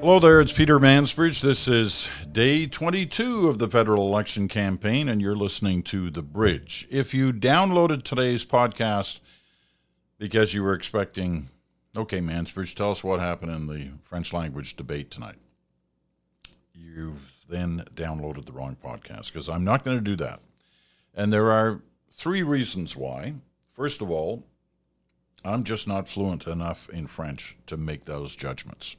Hello there, it's Peter Mansbridge. This is day 22 of the federal election campaign, and you're listening to The Bridge. If you downloaded today's podcast because you were expecting, okay, Mansbridge, tell us what happened in the French language debate tonight, you've then downloaded the wrong podcast because I'm not going to do that. And there are three reasons why. First of all, I'm just not fluent enough in French to make those judgments.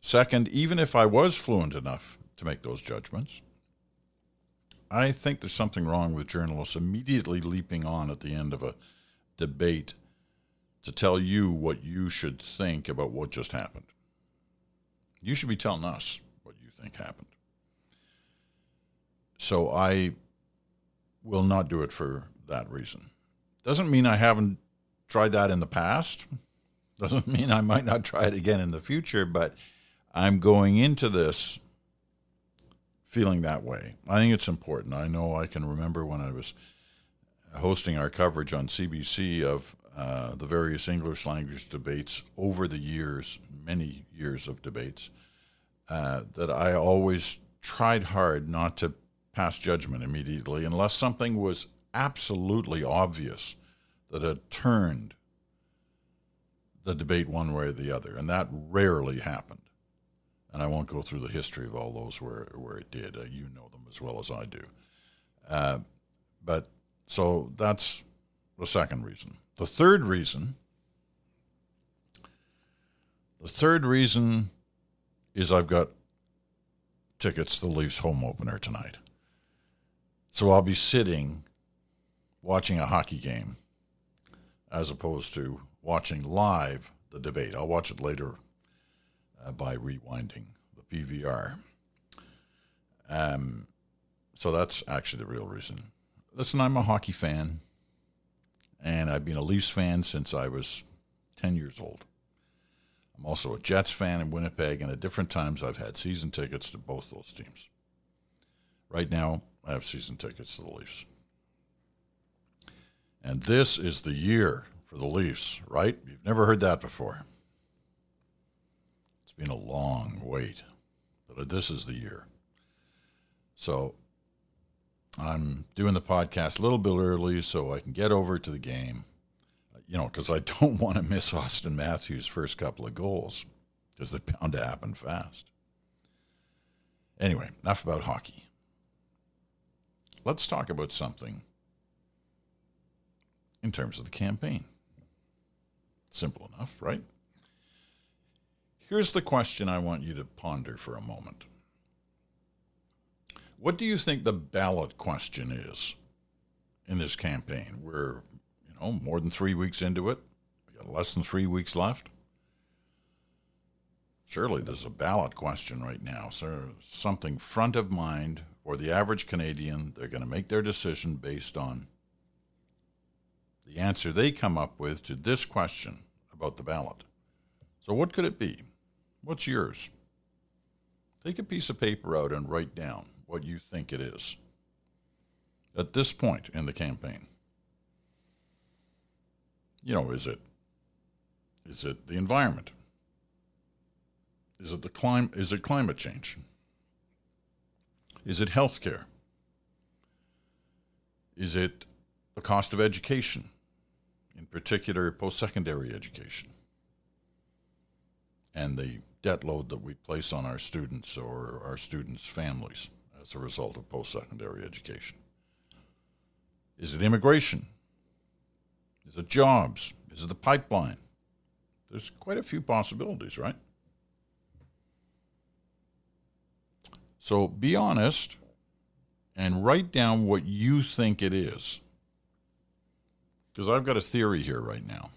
Second, even if I was fluent enough to make those judgments, I think there's something wrong with journalists immediately leaping on at the end of a debate to tell you what you should think about what just happened. You should be telling us what you think happened. So I will not do it for that reason. Doesn't mean I haven't tried that in the past. Doesn't mean I might not try it again in the future, but I'm going into this feeling that way. I think it's important. I know I can remember when I was hosting our coverage on CBC of uh, the various English language debates over the years, many years of debates, uh, that I always tried hard not to pass judgment immediately unless something was absolutely obvious that had turned the debate one way or the other. And that rarely happened. And I won't go through the history of all those where, where it did. Uh, you know them as well as I do. Uh, but so that's the second reason. The third reason, the third reason is I've got tickets to the Leafs home opener tonight. So I'll be sitting watching a hockey game as opposed to watching live the debate. I'll watch it later uh, by rewinding the PVR. Um, so that's actually the real reason. Listen, I'm a hockey fan, and I've been a Leafs fan since I was 10 years old. I'm also a Jets fan in Winnipeg, and at different times I've had season tickets to both those teams. Right now, I have season tickets to the Leafs. And this is the year for the Leafs, right? You've never heard that before. Been a long wait, but this is the year. So I'm doing the podcast a little bit early so I can get over to the game, you know, because I don't want to miss Auston Matthews' first couple of goals because they're bound to happen fast. Anyway, enough about hockey. Let's talk about something in terms of the campaign. Simple enough, right? Here's the question I want you to ponder for a moment. What do you think the ballot question is in this campaign? We're, you know, more than three weeks into it. We got less than three weeks left. Surely there's a ballot question right now. So something front of mind for the average Canadian. They're going to make their decision based on the answer they come up with to this question about the ballot. So, what could it be? What's yours? Take a piece of paper out and write down what you think it is at this point in the campaign. You know, is it is it the environment? Is it the clim- is it climate change? Is it health care? Is it the cost of education? in particular post secondary education, and the debt load that we place on our students or our students' families as a result of post secondary education? Is it immigration? Is it jobs? Is it the pipeline? There's quite a few possibilities, right? So be honest and write down what you think it is. Because I've got a theory here right now.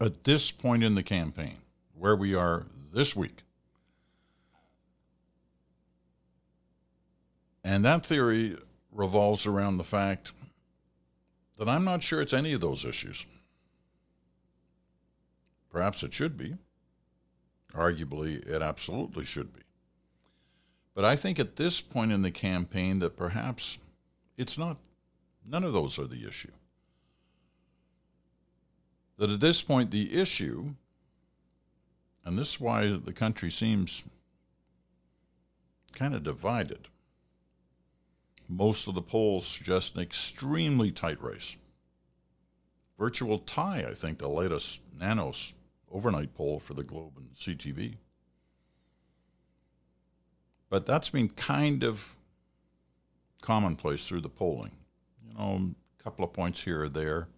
At this point in the campaign, where we are this week, and that theory revolves around the fact that I'm not sure it's any of those issues. Perhaps it should be. Arguably, it absolutely should be. But I think at this point in the campaign that perhaps it's not None of those are the issue. That at this point, the issue And this is why the country seems kind of divided. Most of the polls suggest an extremely tight race. Virtual tie, I think, the latest Nanos overnight poll for the Globe and CTV. But that's been kind of commonplace through the polling. You know, a couple of points here or there.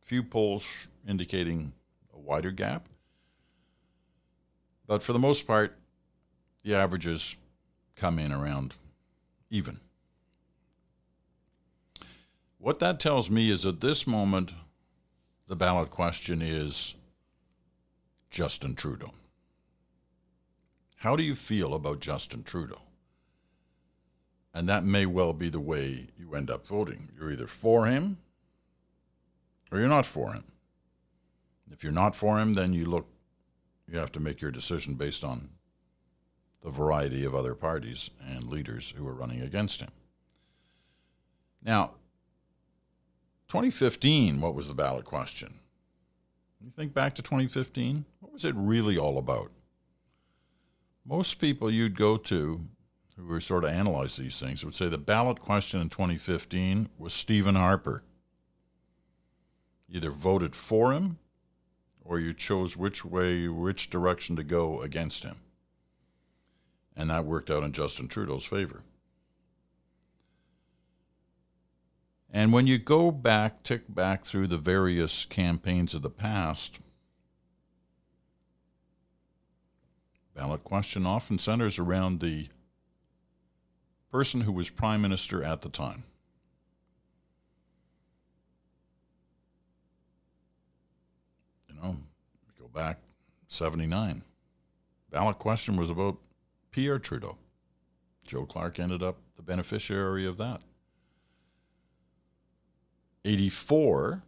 Few polls indicating a wider gap. But for the most part, the averages come in around even. What that tells me is at this moment, the ballot question is Justin Trudeau. How do you feel about Justin Trudeau? And that may well be the way you end up voting. You're either for him or you're not for him. If you're not for him, then you look you have to make your decision based on the variety of other parties and leaders who are running against him. Now, 2015, what was the ballot question? You think back to 2015, what was it really all about? Most people you'd go to who were sort of analyze these things would say the ballot question in 2015 was Stephen Harper. Either voted for him or you chose which way, which direction to go against him. And that worked out in Justin Trudeau's favor. And when you go back, tick back through the various campaigns of the past, ballot question often centers around the person who was prime minister at the time. Know, go back 79. Ballot question was about Pierre Trudeau. Joe Clark ended up the beneficiary of that. 84,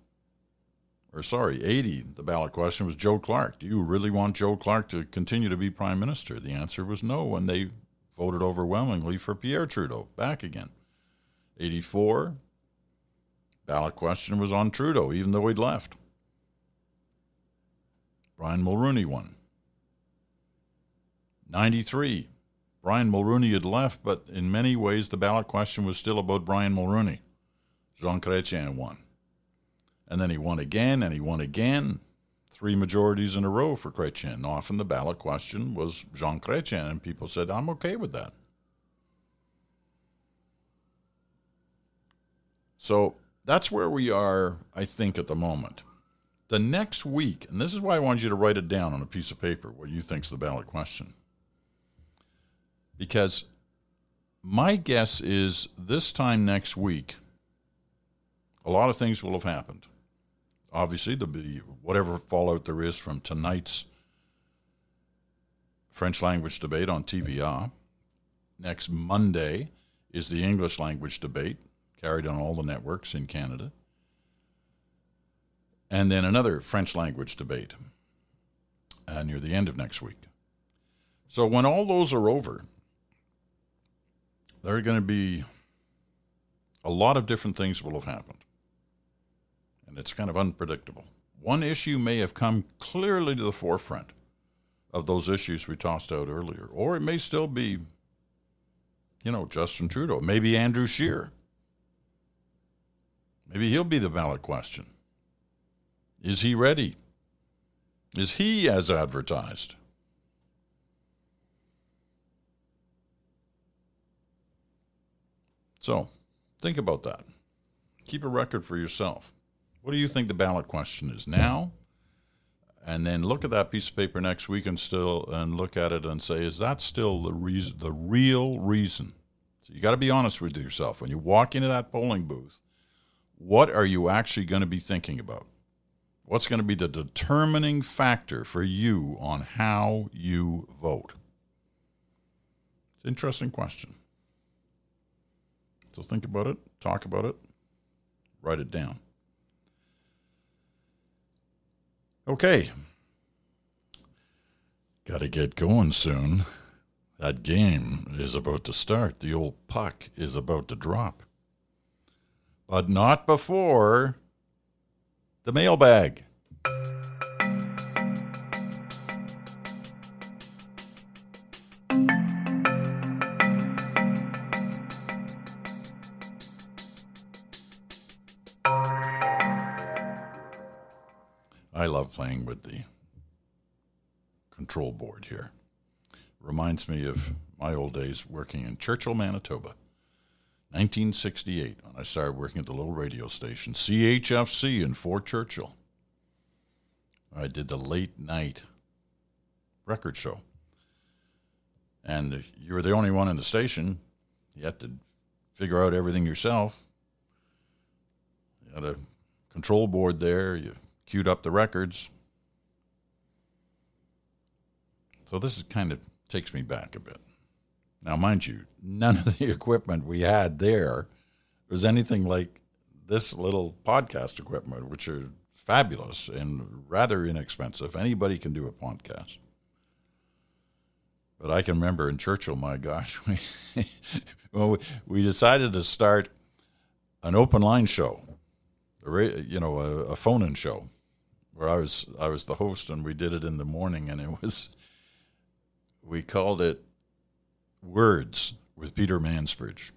or sorry, 80, the ballot question was Joe Clark. Do you really want Joe Clark to continue to be prime minister? The answer was no, and they voted overwhelmingly for Pierre Trudeau back again. 84, ballot question was on Trudeau, even though he'd left. Brian Mulroney won. 93, Brian Mulroney had left, but in many ways the ballot question was still about Brian Mulroney. Jean Chrétien won. And then he won again, and he won again. Three majorities in a row for Chrétien. Often the ballot question was Jean Chrétien, and people said, I'm okay with that. So that's where we are, I think, at the moment. The next week, and this is why I wanted you to write it down on a piece of paper, what you think is the ballot question because my guess is this time next week, a lot of things will have happened. Obviously, there'll be whatever fallout there is from tonight's French language debate on TVA. Next Monday is the English language debate carried on all the networks in Canada. And then another French language debate uh, near the end of next week. So when all those are over, there are going to be a lot of different things will have happened. And it's kind of unpredictable. One issue may have come clearly to the forefront of those issues we tossed out earlier, or it may still be, you know, Justin Trudeau, maybe Andrew Scheer. Maybe he'll be the ballot question. Is he ready? Is he as advertised? So think about that. Keep a record for yourself. What do you think the ballot question is now? And then look at that piece of paper next week and still and look at it and say, is that still the reason, the real reason? So you got to be honest with yourself when you walk into that polling booth. What are you actually going to be thinking about? What's going to be the determining factor for you on how you vote? It's an interesting question. So think about it, talk about it, write it down. Okay. Got to get going soon. That game is about to start. The old puck is about to drop. But not before the mailbag. I love playing with the control board here. Reminds me of my old days working in Churchill, Manitoba. 1968, when I started working at the little radio station, CHFC in Fort Churchill. I did the late night record show. And you were the only one in the station. You had to figure out everything yourself. You had a control board there. You queued up the records. So this is kind of takes me back a bit. Now, mind you, none of the equipment we had there was anything like this little podcast equipment, which are fabulous and rather inexpensive. Anybody can do a podcast. But I can remember in Churchill, my gosh, we, well, we decided to start an open line show, you know, a, a phone-in show, where I was I was the host, and we did it in the morning, and it was we called it Words with Peter Mansbridge.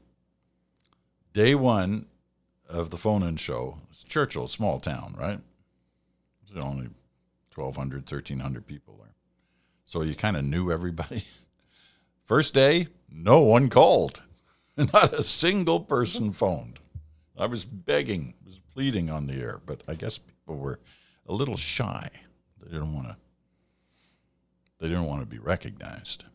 Day one of the phone-in show, it's Churchill, small town, right? There's only 1,200, 1,300 people there. So you kind of knew everybody. First day, no one called. Not a single person phoned. I was begging, was pleading on the air, but I guess people were a little shy. They didn't want to they didn't want to be recognized.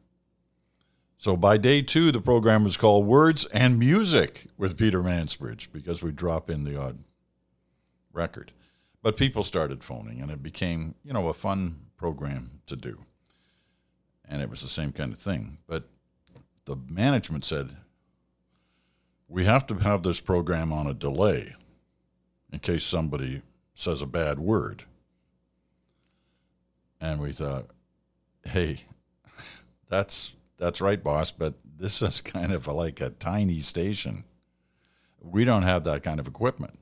So by day two, the program was called Words and Music with Peter Mansbridge because we drop in the odd record. But people started phoning, and it became, you know, a fun program to do. And it was the same kind of thing. But the management said, we have to have this program on a delay in case somebody says a bad word. And we thought, hey, that's that's right, boss, but this is kind of like a tiny station. We don't have that kind of equipment.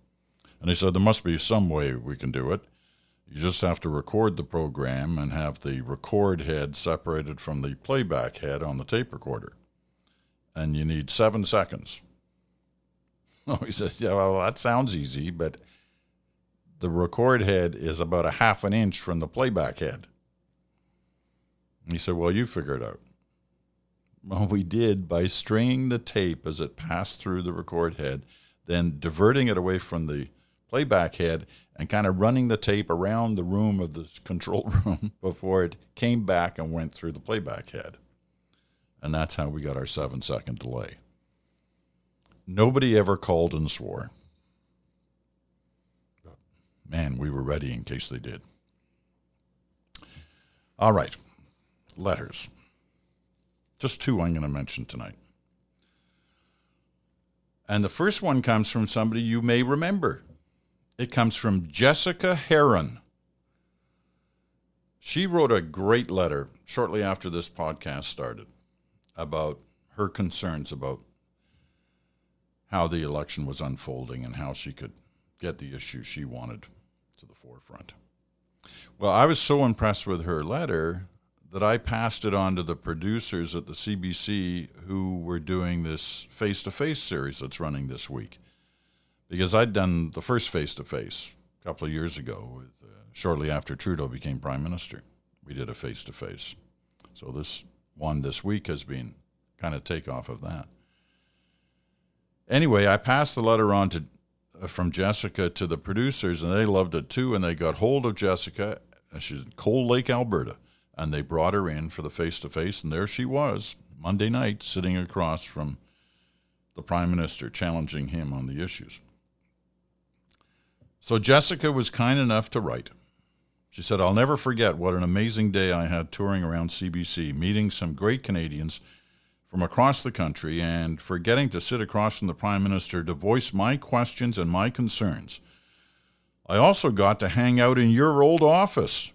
And he said, there must be some way we can do it. You just have to record the program and have the record head separated from the playback head on the tape recorder. And you need seven seconds. Oh, he says, yeah, well, that sounds easy, but the record head is about a half an inch from the playback head. He said, well, you figure it out. Well, we did by stringing the tape as it passed through the record head, then diverting it away from the playback head and kind of running the tape around the room of the control room before it came back and went through the playback head. And that's how we got our seven second delay. Nobody ever called and swore. Man, we were ready in case they did. All right, letters. Just two I'm going to mention tonight. And the first one comes from somebody you may remember. It comes from Jessica Heron. She wrote a great letter shortly after this podcast started about her concerns about how the election was unfolding and how she could get the issue she wanted to the forefront. Well, I was so impressed with her letter that I passed it on to the producers at the CBC who were doing this face to face series that's running this week. Because I'd done the first face to face a couple of years ago, with, uh, shortly after Trudeau became prime minister. We did a face to face. So this one this week has been kind of takeoff of that. Anyway, I passed the letter on to uh, from Jessica to the producers, and they loved it too. And they got hold of Jessica. She's in Cold Lake, Alberta and they brought her in for the face to face, and there she was, Monday night, sitting across from the Prime Minister, challenging him on the issues. So Jessica was kind enough to write. She said, I'll never forget what an amazing day I had touring around CBC, meeting some great Canadians from across the country, and for getting to sit across from the Prime Minister to voice my questions and my concerns. I also got to hang out in your old office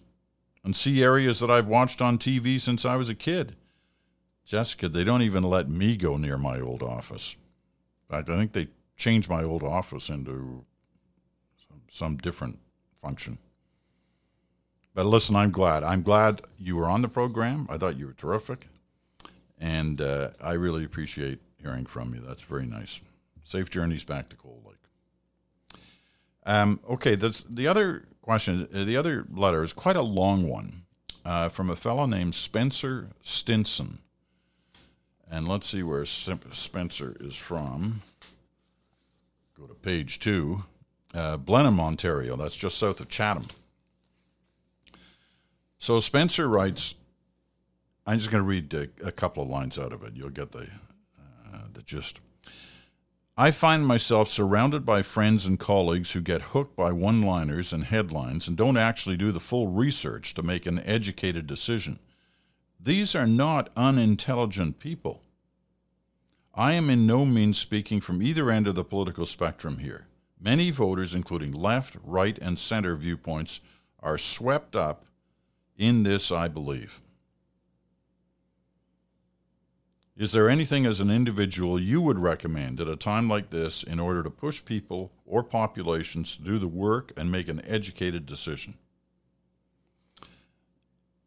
and see areas that I've watched on TV since I was a kid. Jessica, they don't even let me go near my old office. In fact, I think they changed my old office into some, some different function. But listen, I'm glad. I'm glad you were on the program. I thought you were terrific. And uh, I really appreciate hearing from you. That's very nice. Safe journeys back to Cold Lake. Um, okay, that's, the other question. Uh, the other letter is quite a long one uh, from a fellow named Spencer Stinson. And let's see where Spencer is from. Go to page two. Uh, Blenheim, Ontario. That's just south of Chatham. So Spencer writes, I'm just going to read a, a, couple of lines out of it. You'll get the, uh, the gist. I find myself surrounded by friends and colleagues who get hooked by one liners and headlines and don't actually do the full research to make an educated decision. These are not unintelligent people. I am in no means speaking from either end of the political spectrum here. Many voters, including left, right, and center viewpoints, are swept up in this, I believe. Is there anything as an individual you would recommend at a time like this in order to push people or populations to do the work and make an educated decision?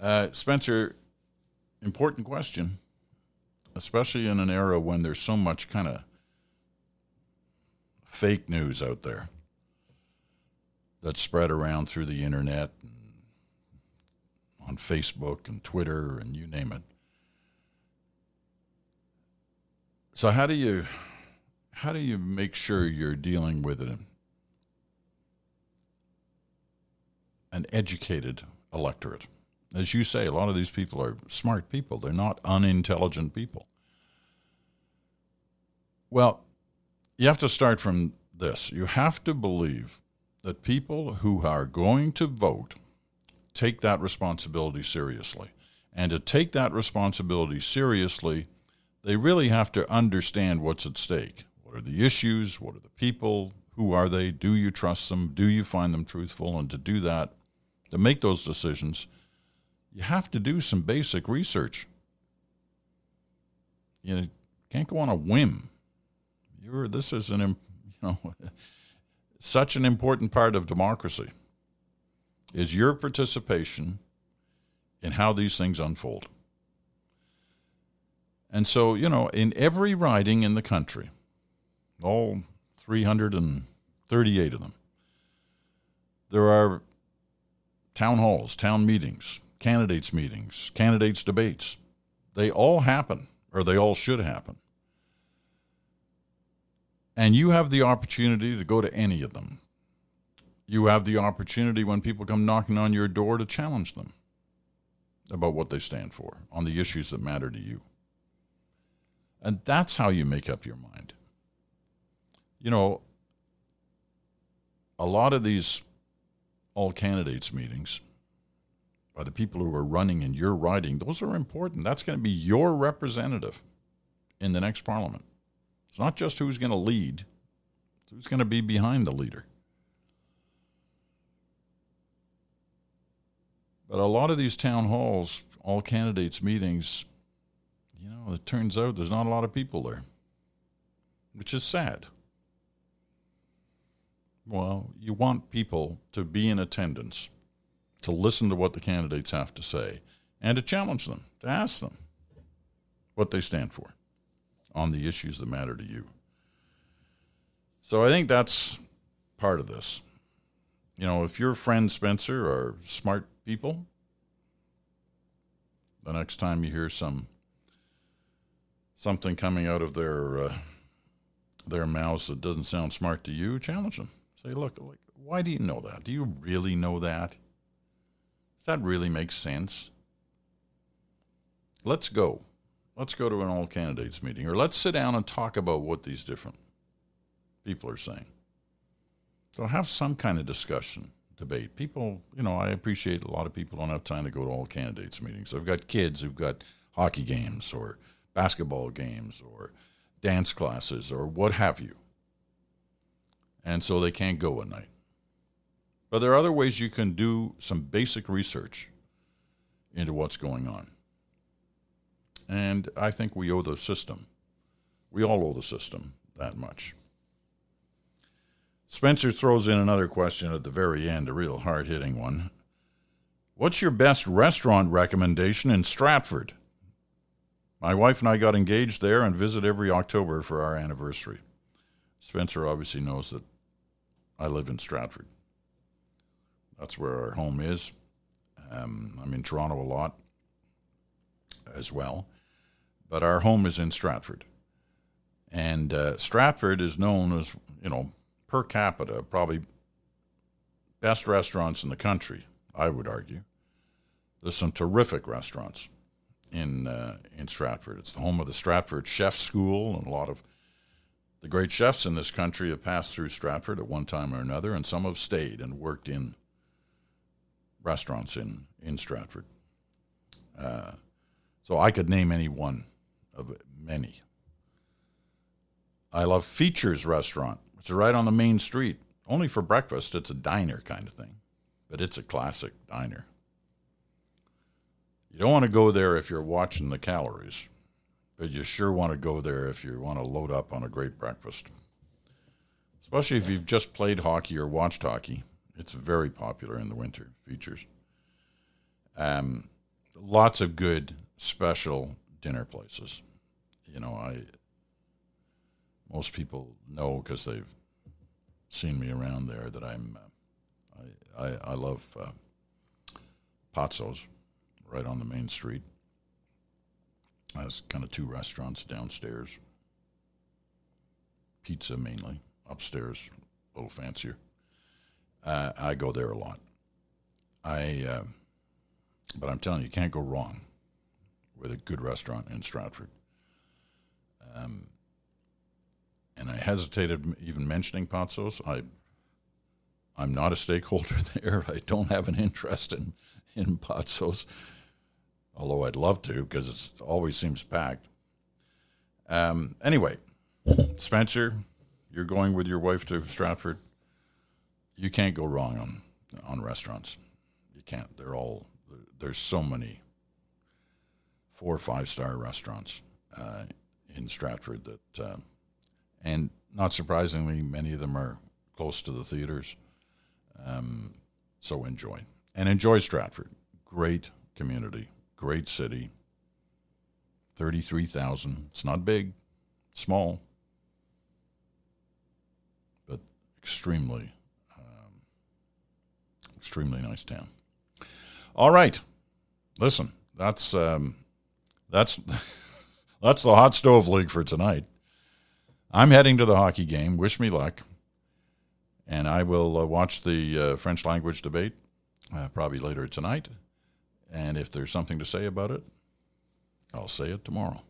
Uh, Spencer, important question, especially in an era when there's so much kind of fake news out there that's spread around through the internet, on Facebook and Twitter and you name it. So how do you how do you make sure you're dealing with it an educated electorate? As you say, a lot of these people are smart people. They're not unintelligent people. Well, you have to start from this. You have to believe that people who are going to vote take that responsibility seriously. And to take that responsibility seriously, they really have to understand what's at stake. What are the issues? What are the people? Who are they? Do you trust them? Do you find them truthful? And to do that, to make those decisions, you have to do some basic research. You can't go on a whim. You're, this is an, you know, such an important part of democracy is your participation in how these things unfold. And so, you know, in every riding in the country, all 338 of them, there are town halls, town meetings, candidates' meetings, candidates' debates. They all happen, or they all should happen. And you have the opportunity to go to any of them. You have the opportunity when people come knocking on your door to challenge them about what they stand for on the issues that matter to you. And that's how you make up your mind. You know, a lot of these all candidates meetings by the people who are running and you're riding, those are important. That's going to be your representative in the next parliament. It's not just who's going to lead, it's who's going to be behind the leader. But a lot of these town halls, all candidates meetings, know, it turns out there's not a lot of people there, which is sad. Well, you want people to be in attendance, to listen to what the candidates have to say, and to challenge them, to ask them what they stand for on the issues that matter to you. So I think that's part of this. You know, if your friend Spencer, are smart people, the next time you hear some something coming out of their uh, their mouths that doesn't sound smart to you, challenge them. Say, look, like, why do you know that? Do you really know that? Does that really make sense? Let's go. Let's go to an all candidates meeting, or let's sit down and talk about what these different people are saying. So have some kind of discussion, debate. People, you know, I appreciate a lot of people don't have time to go to all candidates meetings. I've got kids who've got hockey games or basketball games or dance classes or what have you. And so they can't go at night. But there are other ways you can do some basic research into what's going on. And I think we owe the system, we all owe the system that much. Spencer throws in another question at the very end, a real hard hitting one. What's your best restaurant recommendation in Stratford? My wife and I got engaged there and visit every October for our anniversary. Spencer obviously knows that I live in Stratford. That's where our home is. Um, I'm in Toronto a lot as well, but our home is in Stratford. And uh, Stratford is known as, you know, per capita, probably best restaurants in the country, I would argue. There's some terrific restaurants in uh, in Stratford. It's the home of the Stratford Chef School, and a lot of the great chefs in this country have passed through Stratford at one time or another, and some have stayed and worked in restaurants in in Stratford. Uh, so I could name any one of many. I love Features Restaurant, which is right on the main street. Only for breakfast, it's a diner kind of thing, but it's a classic diner. You don't want to go there if you're watching the calories, but you sure want to go there if you want to load up on a great breakfast. Especially if you've just played hockey or watched hockey. It's very popular in the winter, features. Um, lots of good special dinner places. You know, I most people know because they've seen me around there that I'm uh, I, I, I love uh, right on the main street. Has kind of two restaurants downstairs. Pizza mainly upstairs, a little fancier. Uh, I go there a lot. I, uh, but I'm telling you, you can't go wrong with a good restaurant in Stratford. Um, and I hesitated even mentioning Pazzo's. I, I'm not a stakeholder there. I don't have an interest in in Pazzo's, although I'd love to because it always seems packed. Um, anyway, Spencer, you're going with your wife to Stratford. You can't go wrong on on restaurants. You can't. They're all there's so many four or five star restaurants uh, in Stratford that, uh, and not surprisingly, many of them are close to the theaters. Um, so enjoy and enjoy Stratford. Great community, great city. Thirty-three thousand. It's not big, small, but extremely, um, extremely nice town. All right, listen. That's um, that's that's the hot stove league for tonight. I'm heading to the hockey game. Wish me luck. And I will uh, watch the uh, French language debate uh, probably later tonight. And if there's something to say about it, I'll say it tomorrow.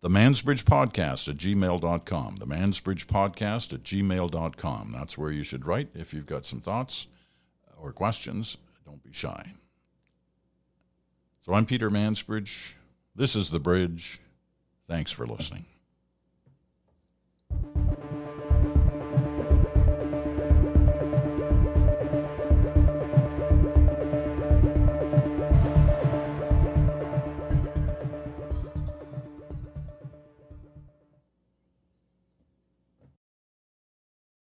The Mansbridge Podcast at gmail.com. The Mansbridge Podcast at gmail.com. That's where you should write if you've got some thoughts or questions. Don't be shy. So I'm Peter Mansbridge. This is The Bridge. Thanks for listening.